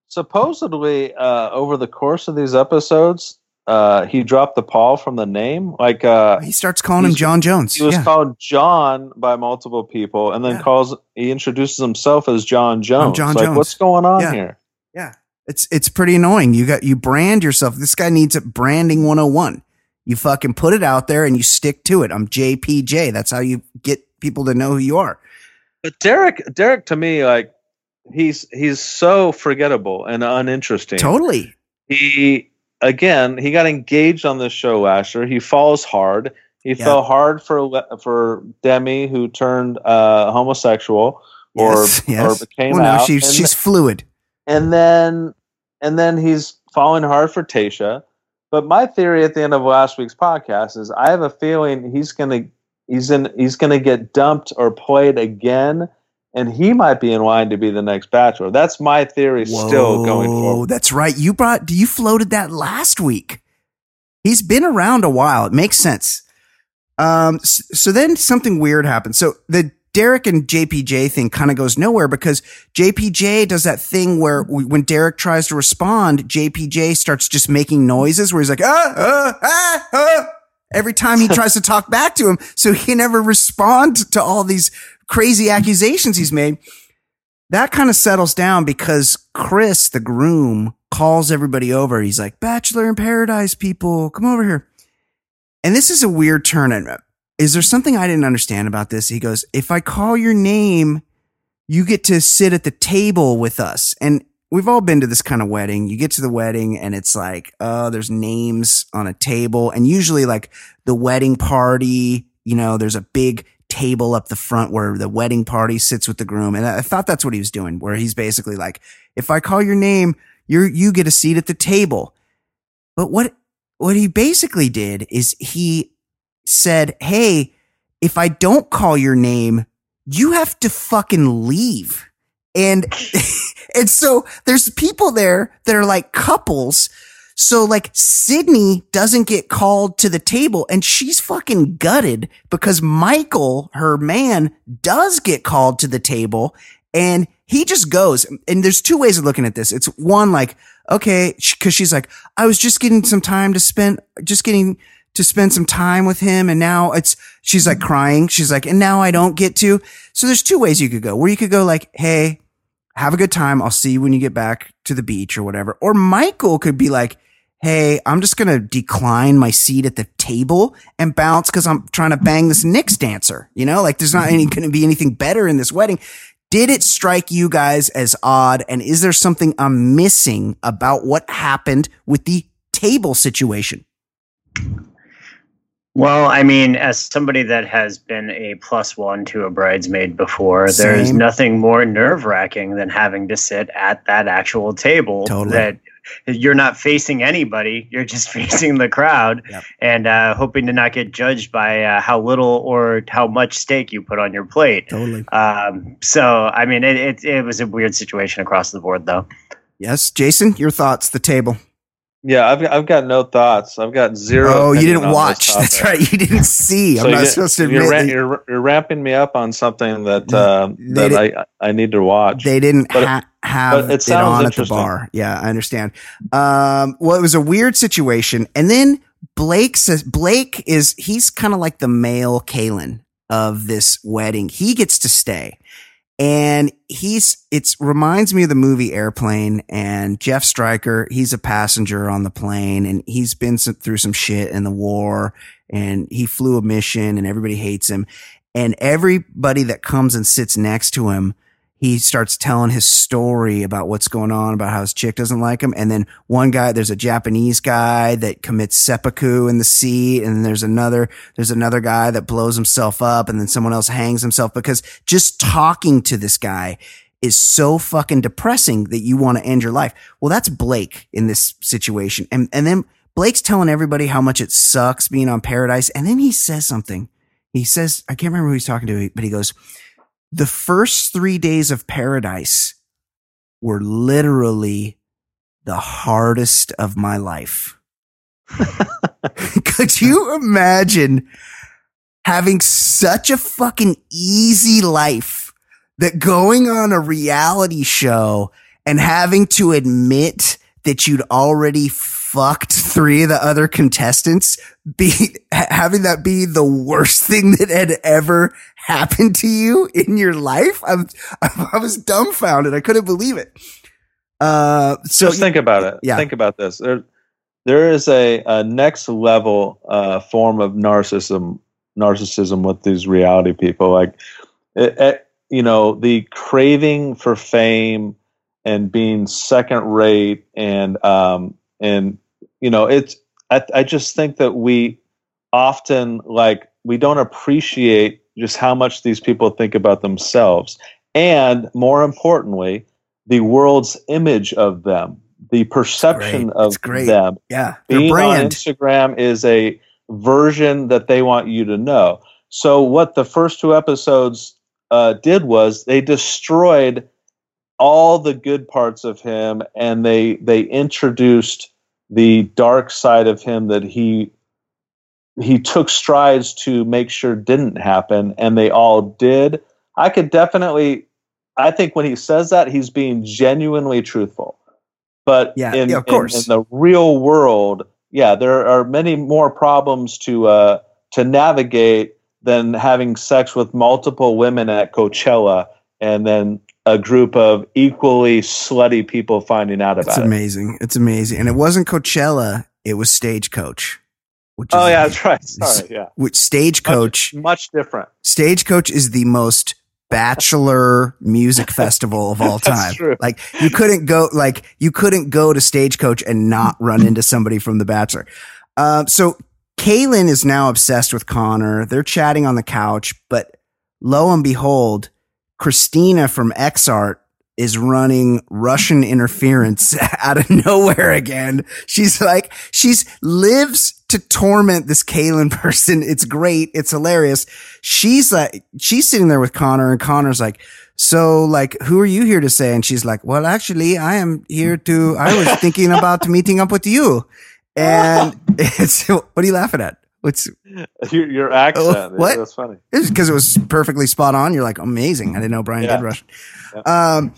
supposedly uh, over the course of these episodes uh, he dropped the paul from the name like uh, he starts calling him John Jones. he was Yeah. called john by multiple people and then Yeah. calls he introduces himself as john jones John like Jones. what's going on Yeah. here Yeah. It's it's pretty annoying. You got you brand yourself. This guy needs a branding 101. You fucking put it out there and you stick to it. I'm JPJ. That's how you get people to know who you are. but derek derek to me like he's he's so forgettable and uninteresting Totally. he again he got engaged on this show last year he falls hard he Yeah. fell hard for for demi who turned uh homosexual or Yes, yes. or became Well, no, out she's and, she's fluid. and then and then he's falling hard for tayshia but my theory at the end of last week's podcast is i have a feeling he's gonna he's in he's gonna get dumped or played again and he might be in line to be the next bachelor that's my theory still going Whoa, forward That's right. You brought you floated that last week. He's been around a while. It makes sense. Um, so then something weird happens. So the Derek and JPJ thing kind of goes nowhere because JPJ does that thing where w- when Derek tries to respond, JPJ starts just making noises where he's like, ah, ah, ah, ah, every time he tries to talk back to him. So he never respond to all these crazy accusations he's made. That kind of settles down because Chris, the groom, calls everybody over. He's like, Bachelor in Paradise people, come over here. And this is a weird turn. Is there something I didn't understand about this? He goes, if I call your name, you get to sit at the table with us. And we've all been to this kind of wedding. You get to the wedding and it's like, oh, there's names on a table. And usually like the wedding party, you know, there's a big table up the front where the wedding party sits with the groom. And I thought that's what he was doing, where he's basically like, if I call your name, you're, you get a seat at the table. But what, what he basically did is he said, Hey, if I don't call your name, you have to fucking leave. And, and so there's people there that are like couples. So like Sydney doesn't get called to the table and she's fucking gutted because Michael, her man, does get called to the table and he just goes. And there's two ways of looking at this. It's one, like, okay, cause she's like, I was just getting some time to spend, just getting to spend some time with him. And now it's, she's like crying. She's like, and now I don't get to. So there's two ways you could go where you could go like, Hey, have a good time. I'll see you when you get back to the beach or whatever. Or Michael could be like, Hey, I'm just going to decline my seat at the table and bounce because I'm trying to bang this Knicks dancer. You know, like there's not any going to be anything better in this wedding. Did it strike you guys as odd? And is there something I'm missing about what happened with the table situation? Well, I mean, as somebody that has been a plus one to a bridesmaid before, Same. there's nothing more nerve wracking than having to sit at that actual table Totally. that you're not facing anybody, you're just facing the crowd Yep. and uh, hoping to not get judged by uh, how little or how much steak you put on your plate. Totally. Um, so, I mean, it, it, it was a weird situation across the board, though. Yes. Jason, your thoughts, the table. Yeah, I've I've got no thoughts. I've got zero. Oh, you didn't watch. That's right. You didn't see. I'm not you- supposed to you're, admit. ra- you're, you're ramping me up on something that uh, that I I need to watch. they didn't But- ha- have it it, on at the bar. Yeah, I understand. Um, well, it was a weird situation. And then Blake says, Blake is, he's kind of like the male Caelynn of this wedding. He gets to stay. And he's, it's reminds me of the movie Airplane and Jeff Stryker. He's a passenger on the plane and he's been some, through some shit in the war and he flew a mission and everybody hates him. And everybody that comes and sits next to him, he starts telling his story about what's going on, about how his chick doesn't like him. And then one guy, there's a Japanese guy that commits seppuku in the sea. And then there's another, there's another guy that blows himself up and then someone else hangs himself because just talking to this guy is so fucking depressing that you want to end your life. Well, that's Blake in this situation. And, and then Blake's telling everybody how much it sucks being on paradise. And then he says something. He says, I can't remember who he's talking to, but he goes, the first three days of paradise were literally the hardest of my life. Could you imagine having such a fucking easy life that going on a reality show and having to admit that you'd already fucked three of the other contestants be having that be the worst thing that had ever happened to you in your life I'm, I was dumbfounded I couldn't believe it uh so Just think about it. yeah. Think about this. There, there is a, a next level uh, form of narcissism, narcissism with these reality people. Like, it, it- you know, the craving for fame and being second rate, and um, and you know, it's. I, I just think that we often like we don't appreciate just how much these people think about themselves, and more importantly, the world's image of them, the perception of them. yeah their Being on brand Instagram is a version that they want you to know. So what the first two episodes uh, did was they destroyed all the good parts of him, and they they introduced the dark side of him that he he took strides to make sure didn't happen, and they all did. I could definitely, I think when he says that, he's being genuinely truthful. But Yeah, in, yeah, of in- course. in the real world, yeah, there are many more problems to uh, to navigate than having sex with multiple women at Coachella and then a group of equally slutty people finding out about it. It's amazing. It's amazing. And it wasn't Coachella, it was Stagecoach. Which Oh yeah, that's right. Sorry, yeah. Which Stagecoach Much, much different. Stagecoach is the most bachelor music festival of all That's time. true. Like you couldn't go like you couldn't go to Stagecoach and not run into somebody from The Bachelor. Uh, so Caelynn is now obsessed with Connor. They're chatting on the couch, but lo and behold, Kristina from XArt is running Russian interference out of nowhere again. She's like, she's lives to torment this Caelynn person. It's great. It's hilarious. She's like, she's sitting there with Connor and Connor's like, so like, who are you here to say? And she's like, well, actually, I am here to, I was thinking about meeting up with you. And it's, what are you laughing at? What's, Your, your accent. Oh, what? That's funny. it's because it was perfectly spot on. You're like, amazing. I didn't know Brian Yeah. did Russian. Um,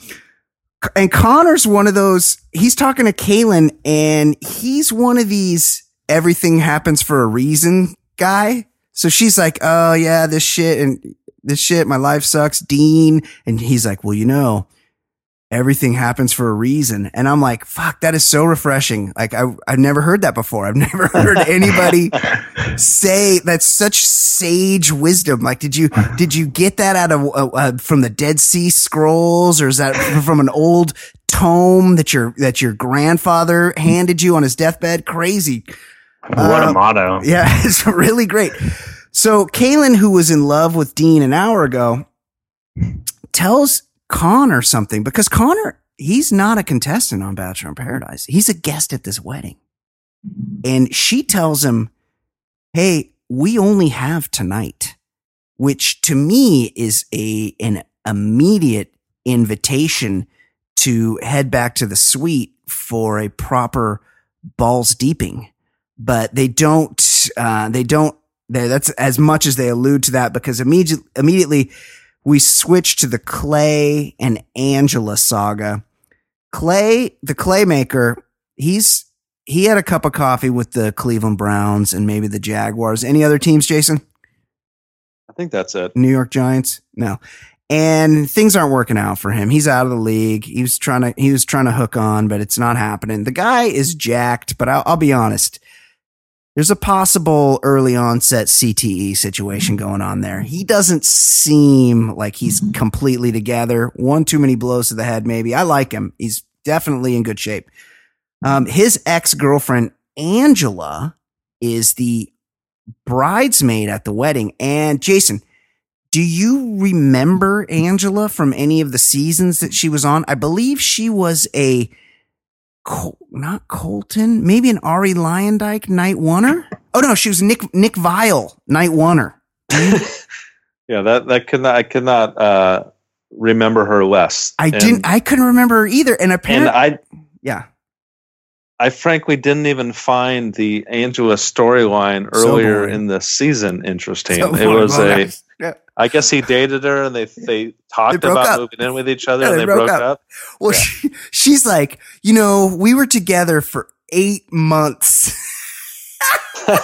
and Connor's one of those, he's talking to Caelynn and he's one of these everything happens for a reason guy. So she's like, oh yeah, this shit and this shit, my life sucks, Dean. And he's like, well, you know, everything happens for a reason. And I'm like, fuck, that is so refreshing. Like I, I've never heard that before. I've never heard anybody say that's such sage wisdom. Like, did you did you get that out of uh, uh, from the Dead Sea Scrolls, or is that from an old tome that your that your grandfather handed you on his deathbed? Crazy. what Uh, a motto. Yeah, it's really great. So Caelynn, who was in love with Dean an hour ago, tells Connor something because Connor, he's not a contestant on Bachelor in Paradise. He's a guest at this wedding. And she tells him, Hey, we only have tonight, which to me is a, an immediate invitation to head back to the suite for a proper balls deeping. But they don't, uh, they don't, that's as much as they allude to that because immediately, immediately we switch to the Clay and Angela saga. Clay, the Claymaker, he's he had a cup of coffee with the Cleveland Browns and maybe the Jaguars. Any other teams, Jason? I think that's it. New York Giants? No. And things aren't working out for him. He's out of the league. He was trying to he was trying to hook on, but it's not happening. The guy is jacked, but I'll, I'll be honest. There's a possible early onset CTE situation going on there. He doesn't seem like he's completely together. One too many blows to the head, maybe. I like him. He's definitely in good shape. Um, his ex girlfriend, Angela, is the bridesmaid at the wedding. And Jason, do you remember Angela from any of the seasons that she was on? I believe she was a Col- not Colton, maybe an Arie Luyendyk night oneer. Oh no, she was Nick Nick Viall night oneer. Yeah, that that could not I could not uh, remember her less. I And- didn't. I couldn't remember her either. And and apparently, I yeah, I frankly didn't even find the Angela storyline earlier boring. in the season interesting. So it was a yeah. I guess he dated her and they they talked broke about up. moving in with each other Yeah, and they they, broke broke, up. up. Well, Yeah. she, she's like, you know, we were together for eight months.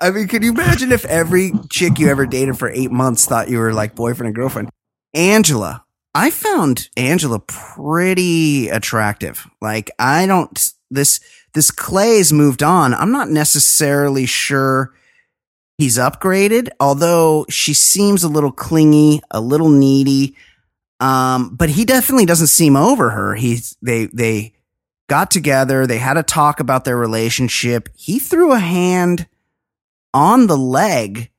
I mean, can you imagine if every chick you ever dated for eight months thought you were like boyfriend and girlfriend? Angela, I found Angela pretty attractive. Like, I don't, this, this Clay's moved on. I'm not necessarily sure he's upgraded, although she seems a little clingy, a little needy. Um, but he definitely doesn't seem over her. He's, they, they got together. They had a talk about their relationship. He threw a hand on the leg.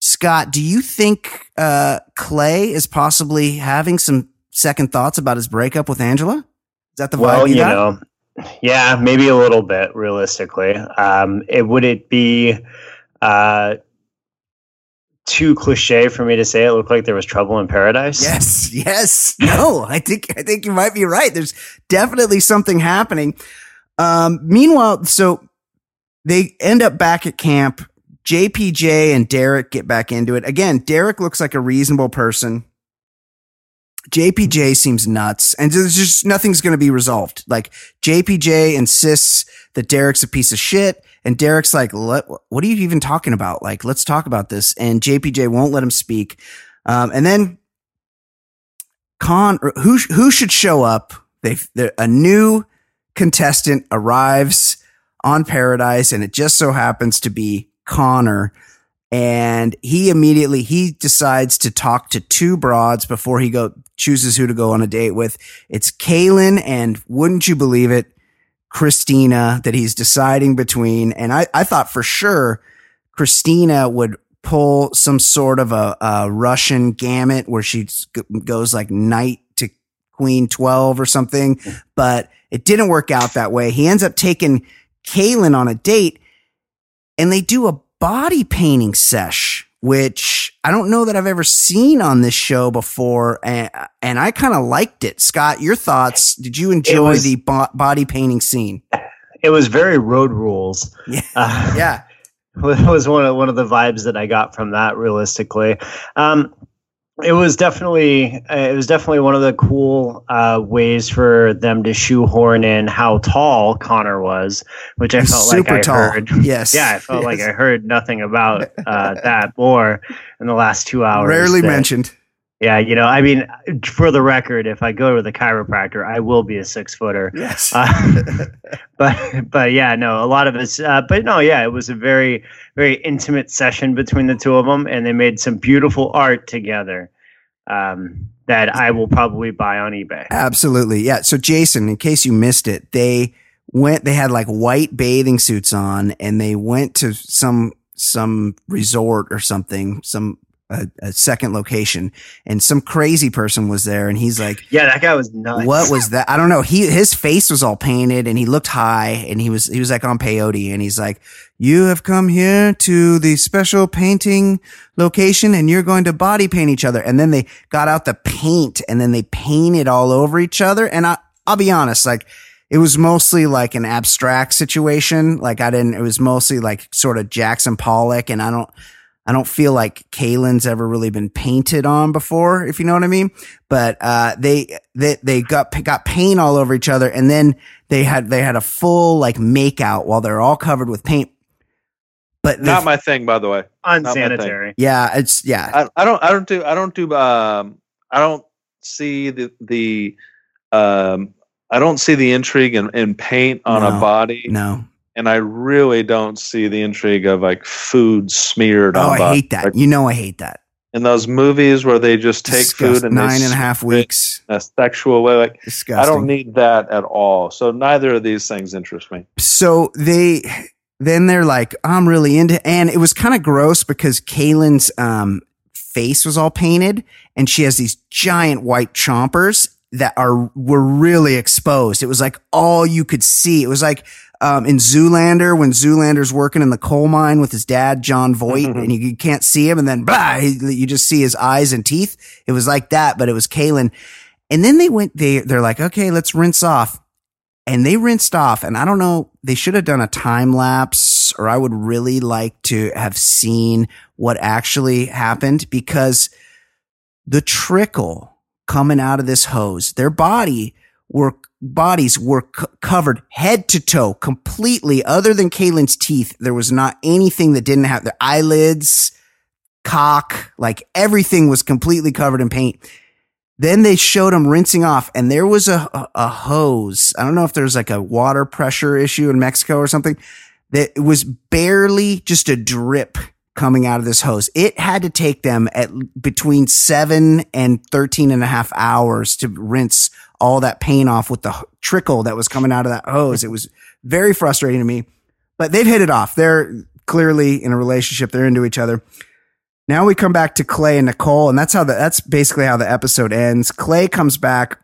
Scott, do you think, uh, Clay is possibly having some second thoughts about his breakup with Angela? Is that the vibe well, you you know, yeah, maybe a little bit realistically. Um, it would it be uh, too cliche for me to say it looked like there was trouble in paradise? Yes, yes. No, I think I think you might be right. There's definitely something happening. Um, meanwhile, so they end up back at camp. JPJ and Derek get back into it. Again, Derek looks like a reasonable person. JPJ seems nuts and there's just nothing's going to be resolved. Like JPJ insists that Derek's a piece of shit and Derek's like, what, are you even talking about? Like, let's talk about this. And JPJ won't let him speak. Um, and then Con who who should show up? They a new contestant arrives on Paradise, and it just so happens to be Connor. And he immediately he decides to talk to two broads before he go chooses who to go on a date with. It's Caelynn and wouldn't you believe it, Kristina that he's deciding between. And I, I thought for sure Kristina would pull some sort of a, a Russian gambit where she goes like knight to queen 12 or something, but it didn't work out that way. He ends up taking Caelynn on a date and they do a body painting sesh, which I don't know that I've ever seen on this show before. And, and I kind of liked it. Scott, your thoughts? Did you enjoy was, the bo- body painting scene? It was very road rules. Yeah. Uh, yeah. was one of one of the vibes that I got from that realistically. Um, it was definitely it was definitely one of the cool uh, ways for them to shoehorn in how tall Connor was, which I felt Super like I tall. heard. Yes, yeah, I felt yes. like I heard nothing about uh, that more in the last two hours. Rarely mentioned. Yeah, you know, I mean, for the record, if I go to the chiropractor, I will be a six footer. Yes. Uh, but but yeah, no, a lot of us. Uh, but no, yeah, it was a very very intimate session between the two of them, and they made some beautiful art together. Um, that I will probably buy on eBay. Absolutely, yeah. So Jason, in case you missed it, they went. They had like white bathing suits on, and they went to some some resort or something, some a, a, second location. And some crazy person was there and he's like yeah that guy was nuts. what was that? I don't know. He his face was all painted and he looked high and he was he was like on peyote and he's like you have come here to the special painting location and you're going to body paint each other. And then they got out the paint and then they painted all over each other. And i i'll be honest like it was mostly like an abstract situation. Like i didn't it was mostly like sort of jackson pollock and i don't I don't feel like Caelynn's ever really been painted on before, if you know what I mean. But uh, they they they got got paint all over each other, and then they had they had a full like makeout while they're all covered with paint. But not my thing, by the way. Unsanitary. Yeah, it's yeah. I, I, don't I don't do I don't do um I don't see the the um I don't see the intrigue in, in paint on no, a body. No and I really don't see the intrigue of like food smeared oh, on. I hate that. Like, you know, I hate that. In those movies where they just take food and nine and a half weeks a sexual way, like Disgusting. I don't need that at all. So neither of these things interest me. So they then they're like, I'm really into, and it was kind of gross because Caelynn's um, face was all painted, and she has these giant white chompers that are were really exposed. It was like all you could see. It was like um, in Zoolander when Zoolander's working in the coal mine with his dad, Jon Voight, mm-hmm. and you, you, can't see him, and then blah, you just see his eyes and teeth. It was like that, but it was Caelynn. And then they went, they, they're like, okay, let's rinse off. And they rinsed off. And I don't know, they should have done a time lapse, or I would really like to have seen what actually happened because the trickle coming out of this hose, their body were bodies were c- covered head to toe completely other than Caelynn's teeth. There was not anything that didn't have their eyelids, cock, like everything was completely covered in paint. Then they showed him rinsing off and there was a, a, a hose. I don't know if there's like a water pressure issue in Mexico or something that was barely just a drip coming out of this hose. It had to take them at between seven and 13 and a half hours to rinse all that paint off with the trickle that was coming out of that hose. It was very frustrating to me, but they've hit it off. They're clearly in a relationship. They're into each other. Now we come back to Clay and Nicole, and that's how the, that's basically how the episode ends. Clay comes back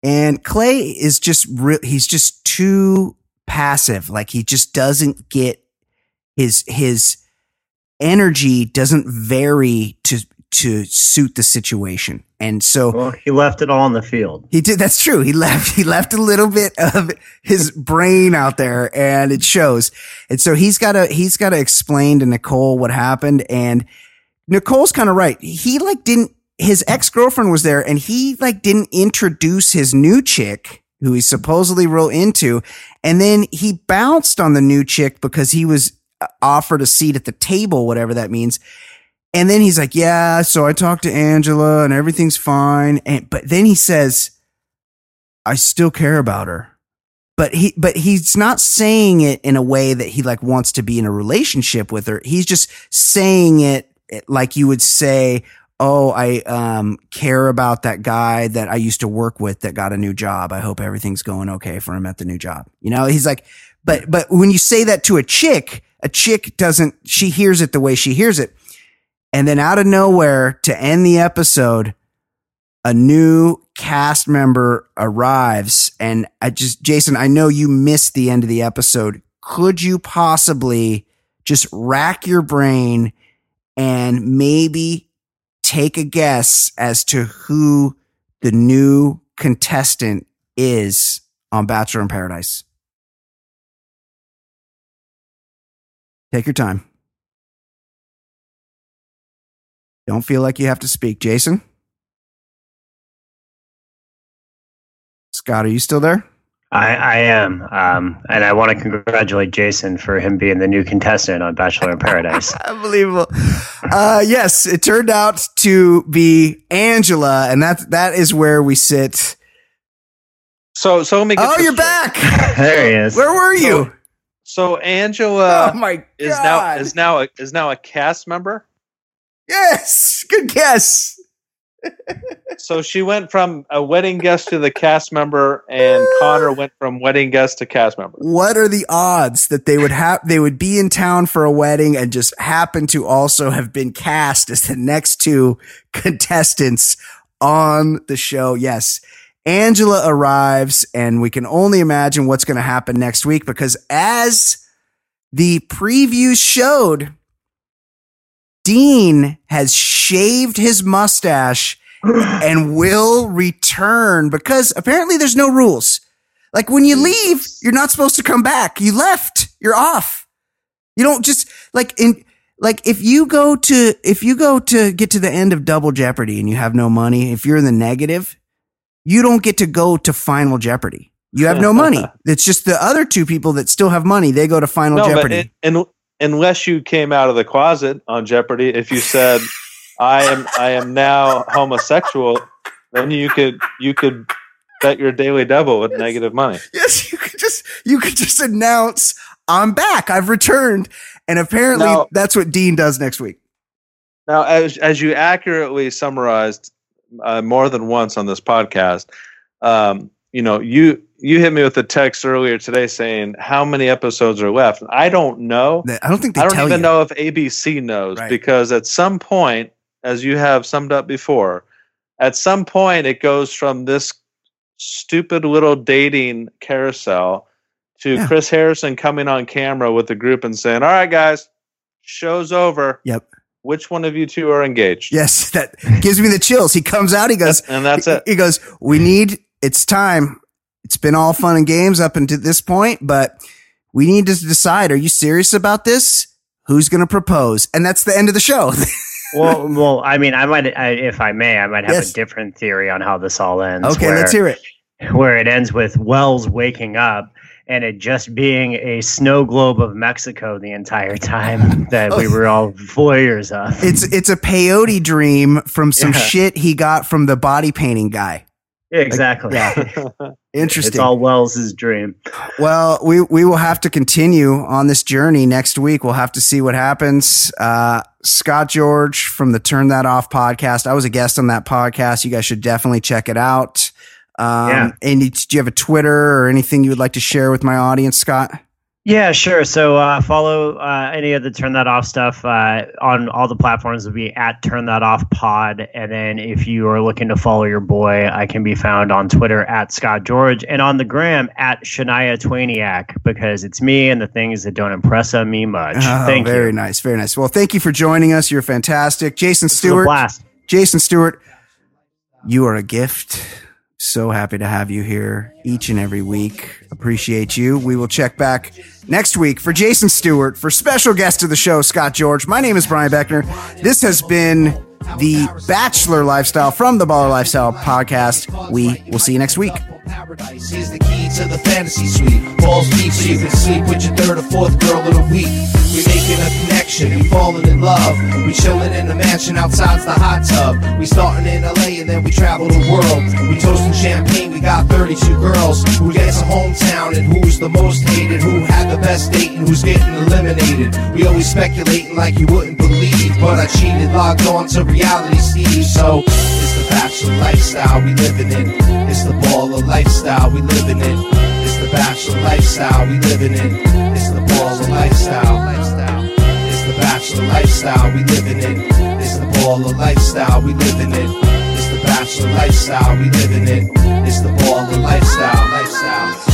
and Clay is just, re- he's just too passive. Like he just doesn't get his, his energy doesn't vary to, to suit the situation. And so well, he left it all in the field. He did. That's true. He left, he left a little bit of his brain out there and it shows. And so he's got to, he's got to explain to Nicole what happened. And Nicole's kind of right. He like didn't, his ex girlfriend was there and he like didn't introduce his new chick who he's supposedly real into. And then he bounced on the new chick because he was offered a seat at the table, whatever that means. And then he's like, yeah, so I talked to Angela and everything's fine. And, but then he says, I still care about her. But he, but he's not saying it in a way that he like wants to be in a relationship with her. He's just saying it like you would say, Oh, I, um, care about that guy that I used to work with that got a new job. I hope everything's going okay for him at the new job. You know, he's like, but, but when you say that to a chick, a chick doesn't, she hears it the way she hears it. And then out of nowhere to end the episode, a new cast member arrives. And I just, Jason, I know you missed the end of the episode. Could you possibly just rack your brain and maybe take a guess as to who the new contestant is on Bachelor in Paradise? Take your time. Don't feel like you have to speak. Jason? Scott, are you still there? I, I am. Um, and I want to congratulate Jason for him being the new contestant on Bachelor in Paradise. Unbelievable. Uh, yes, it turned out to be Angela, and that that is where we sit. So, so let me. Get oh, you're straight. back. there he is. Where were you? So Angela oh my god! is now is now a, is now a cast member. yes, good guess. So she went from a wedding guest to the cast member, and Connor went from wedding guest to cast member. What are the odds that they would have they would be in town for a wedding and just happen to also have been cast as the next two contestants on the show? Yes. Angela arrives and we can only imagine what's going to happen next week because as the previews showed, Dean has shaved his mustache and will return because apparently there's no rules. Like when you leave, you're not supposed to come back. You left. You're off. You don't just like in like if you go to if you go to get to the end of Double Jeopardy and you have no money, if you're in the negative, you don't get to go to Final Jeopardy. You have no money. It's just the other two people that still have money. They go to Final No, but Jeopardy. in, in, unless you came out of the closet on Jeopardy, if you said, "I am I am now homosexual," then you could you could bet your daily double with negative money. Yes, you could just you could just announce I'm back. I've returned. And apparently Now- that's what Dean does next week. Now, as as you accurately summarized uh, more than once on this podcast, um, you know, you you hit me with a text earlier today saying how many episodes are left. I don't know. I don't think they I don't even you. know if ABC knows Right. because at some point, as you have summed up before, at some point it goes from this stupid little dating carousel to Yeah. Chris Harrison coming on camera with the group and saying, "All right, guys, show's over. Yep. Which one of you two are engaged?" Yes, that gives me the chills. He comes out, he goes, and that's it. He goes, We need it's time. It's been all fun and games up until this point, but we need to decide, are you serious about this? Who's gonna propose? And that's the end of the show. well, well, I mean, I might, I, if I may, I might have Yes. a different theory on how this all ends. okay, where, let's hear it. Where it ends with Wells waking up and it just being a snow globe of Mexico the entire time that we were all voyeurs of. It's it's a peyote dream from some Yeah. shit he got from the body painting guy. exactly. Yeah. Interesting. It's all Wells's dream. Well, we we will have to continue on this journey next week. We'll have to see what happens. Uh, Scott George from the Turn That Off podcast. I was a guest on that podcast. You guys should definitely check it out. Um, Yeah. And do you have a Twitter or anything you would like to share with my audience, Scott? Yeah, sure. So uh, follow uh, any of the Turn That Off stuff uh, on all the platforms. Would be at Turn That Off Pod, and then if you are looking to follow your boy, I can be found on Twitter at Scott George and on the gram at Shania Twaniac because it's me and the things that don't impress uh, me much. Oh, Thank very you. Very nice, very nice. Well, thank you for joining us. You're fantastic, Jason This was a Stewart. blast. Jason Stewart, you are a gift. So happy to have you here each and every week. Appreciate you. We will check back next week for Jason Stewart, for special guest of the show, Scott George. My name is Brian Beckner. This has been the Bachelor Lifestyle from the Baller Lifestyle podcast. We will see you next week. Paradise. is the key to the fantasy suite. Balls deep so you can sleep with your third or fourth girl of the week. We making a connection, we falling in love. We chilling in the mansion outside's the hot tub. We starting in LA and then we travel the world. We toasting champagne, we got 32 girls. Who gets a hometown and who's the most hated? Who had the best date and who's getting eliminated? We always speculating like you wouldn't believe. But I cheated, logged on to reality Steve. So it's the bachelor lifestyle we living in. It's the baller lifestyle we living in. It's the bachelor lifestyle we living in. It's the baller lifestyle. lifestyle. It's the bachelor lifestyle we living in. It's the baller lifestyle we living in. It's the bachelor lifestyle we living in. It's the baller lifestyle. Lifestyle.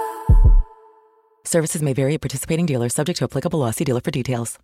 Services may vary at participating dealers, subject to applicable law. See dealer for details.